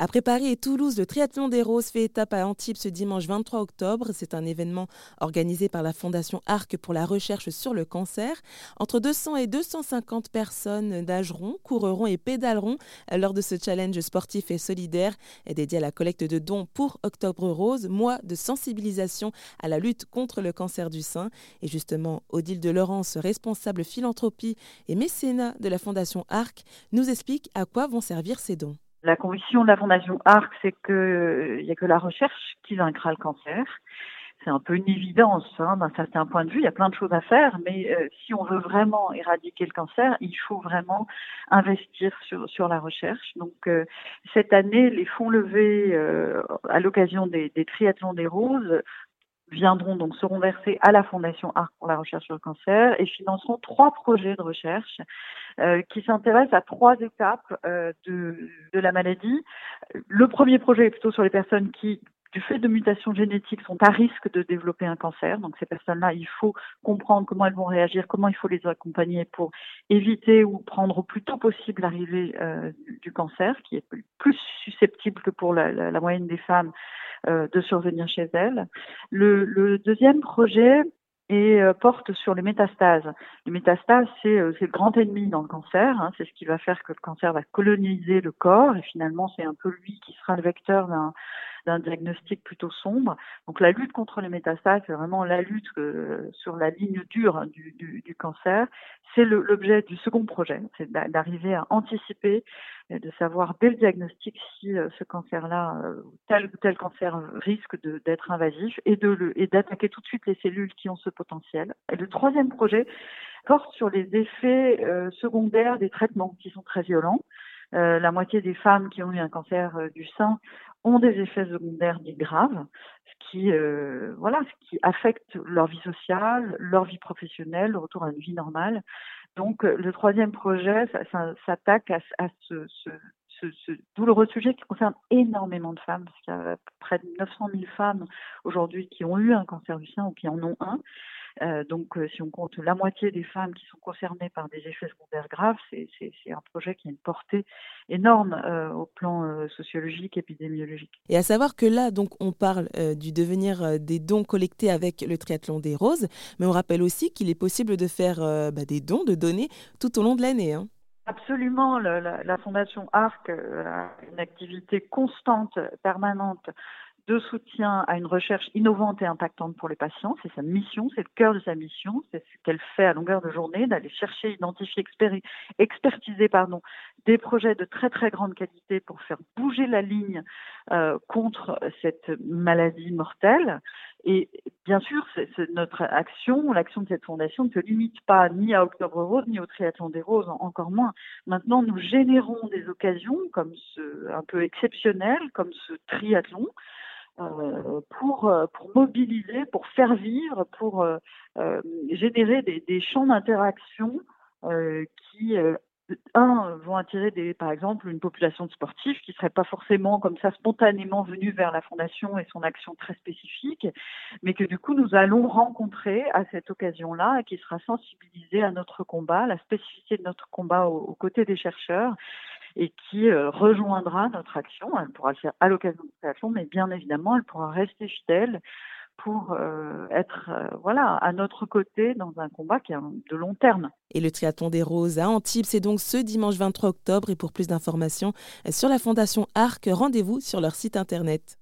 Après Paris et Toulouse, le Triathlon des Roses fait étape à Antibes ce dimanche 23 octobre. C'est un événement organisé par la Fondation ARC pour la recherche sur le cancer. Entre 200 et 250 personnes nageront, courreront et pédaleront lors de ce challenge sportif et solidaire dédié à la collecte de dons pour Octobre Rose, mois de sensibilisation à la lutte contre le cancer du sein. Et justement, Odile de Laurence, responsable philanthropie et mécénat de la Fondation ARC, nous explique à quoi vont servir ces dons. La conviction de la Fondation ARC, c'est qu'il euh, n'y a que la recherche qui vaincra le cancer. C'est un peu une évidence hein, d'un certain point de vue. Il y a plein de choses à faire, mais euh, si on veut vraiment éradiquer le cancer, il faut vraiment investir sur, sur la recherche. Donc euh, cette année, les fonds levés à l'occasion des, des triathlons des roses viendront donc seront versés à la Fondation ARC pour la recherche sur le cancer et financeront trois projets de recherche euh, qui s'intéressent à trois étapes euh, de, de la maladie. Le premier projet est plutôt sur les personnes qui du fait de mutations génétiques, sont à risque de développer un cancer. Donc ces personnes-là, il faut comprendre comment elles vont réagir, comment il faut les accompagner pour éviter ou prendre au plus tôt possible l'arrivée euh, du cancer, qui est plus susceptible que pour la, la, la moyenne des femmes de survenir chez elles. Le, le deuxième projet et euh, porte sur les métastases. Les métastases, c'est euh, le grand ennemi dans le cancer. Hein, c'est ce qui va faire que le cancer va coloniser le corps et finalement, c'est un peu lui qui sera le vecteur d'un diagnostic plutôt sombre. Donc la lutte contre les métastases, c'est vraiment la lutte euh, sur la ligne dure du, cancer. C'est l'objet du second projet, c'est d'arriver à anticiper, et de savoir dès le diagnostic si euh, ce cancer-là, euh, tel ou tel cancer risque d'être invasif et d'attaquer tout de suite les cellules qui ont ce potentiel. Et le troisième projet porte sur les effets secondaires des traitements qui sont très violents. Euh, la moitié des femmes qui ont eu un cancer euh, du sein ont des effets secondaires dits graves, ce qui, euh, voilà, qui affecte leur vie sociale, leur vie professionnelle, le retour à une vie normale. Donc, le troisième projet s'attaque à, ce, ce, douloureux sujet qui concerne énormément de femmes, parce qu'il y a près de 900 000 femmes aujourd'hui qui ont eu un cancer du sein ou qui en ont un. Euh, donc, euh, si on compte la moitié des femmes qui sont concernées par des effets secondaires graves, c'est un projet qui a une portée énorme euh, au plan sociologique, épidémiologique. Et à savoir que là, donc, on parle du devenir des dons collectés avec le triathlon des roses, mais on rappelle aussi qu'il est possible de faire bah, des dons, de donner tout au long de l'année. Hein. Absolument, la, Fondation ARC a une activité constante, permanente de soutien à une recherche innovante et impactante pour les patients. C'est sa mission, c'est le cœur de sa mission, c'est ce qu'elle fait à longueur de journée, d'aller chercher, identifier, expertiser pardon, des projets de très très grande qualité pour faire bouger la ligne euh, contre cette maladie mortelle. Et bien sûr, notre action, l'action de cette fondation ne se limite pas ni à Octobre Rose, ni au Triathlon des Roses, encore moins. Maintenant, nous générons des occasions comme ce un peu exceptionnelles, comme ce triathlon, euh, pour, euh, pour mobiliser, pour faire vivre, pour euh, générer des champs d'interaction qui un, vont attirer par exemple une population de sportifs qui ne serait pas forcément comme ça spontanément venue vers la fondation et son action très spécifique, mais que du coup nous allons rencontrer à cette occasion-là et qui sera sensibilisée à notre combat, la spécificité de notre combat aux, côtés des chercheurs et qui euh, rejoindra notre action. Elle pourra le faire à l'occasion de cette action, mais bien évidemment, elle pourra rester fidèle pour euh, être euh, voilà à notre côté dans un combat qui est de long terme. Et le triathlon des roses à Antibes, c'est donc ce dimanche 23 octobre. Et pour plus d'informations sur la Fondation ARC, rendez-vous sur leur site internet.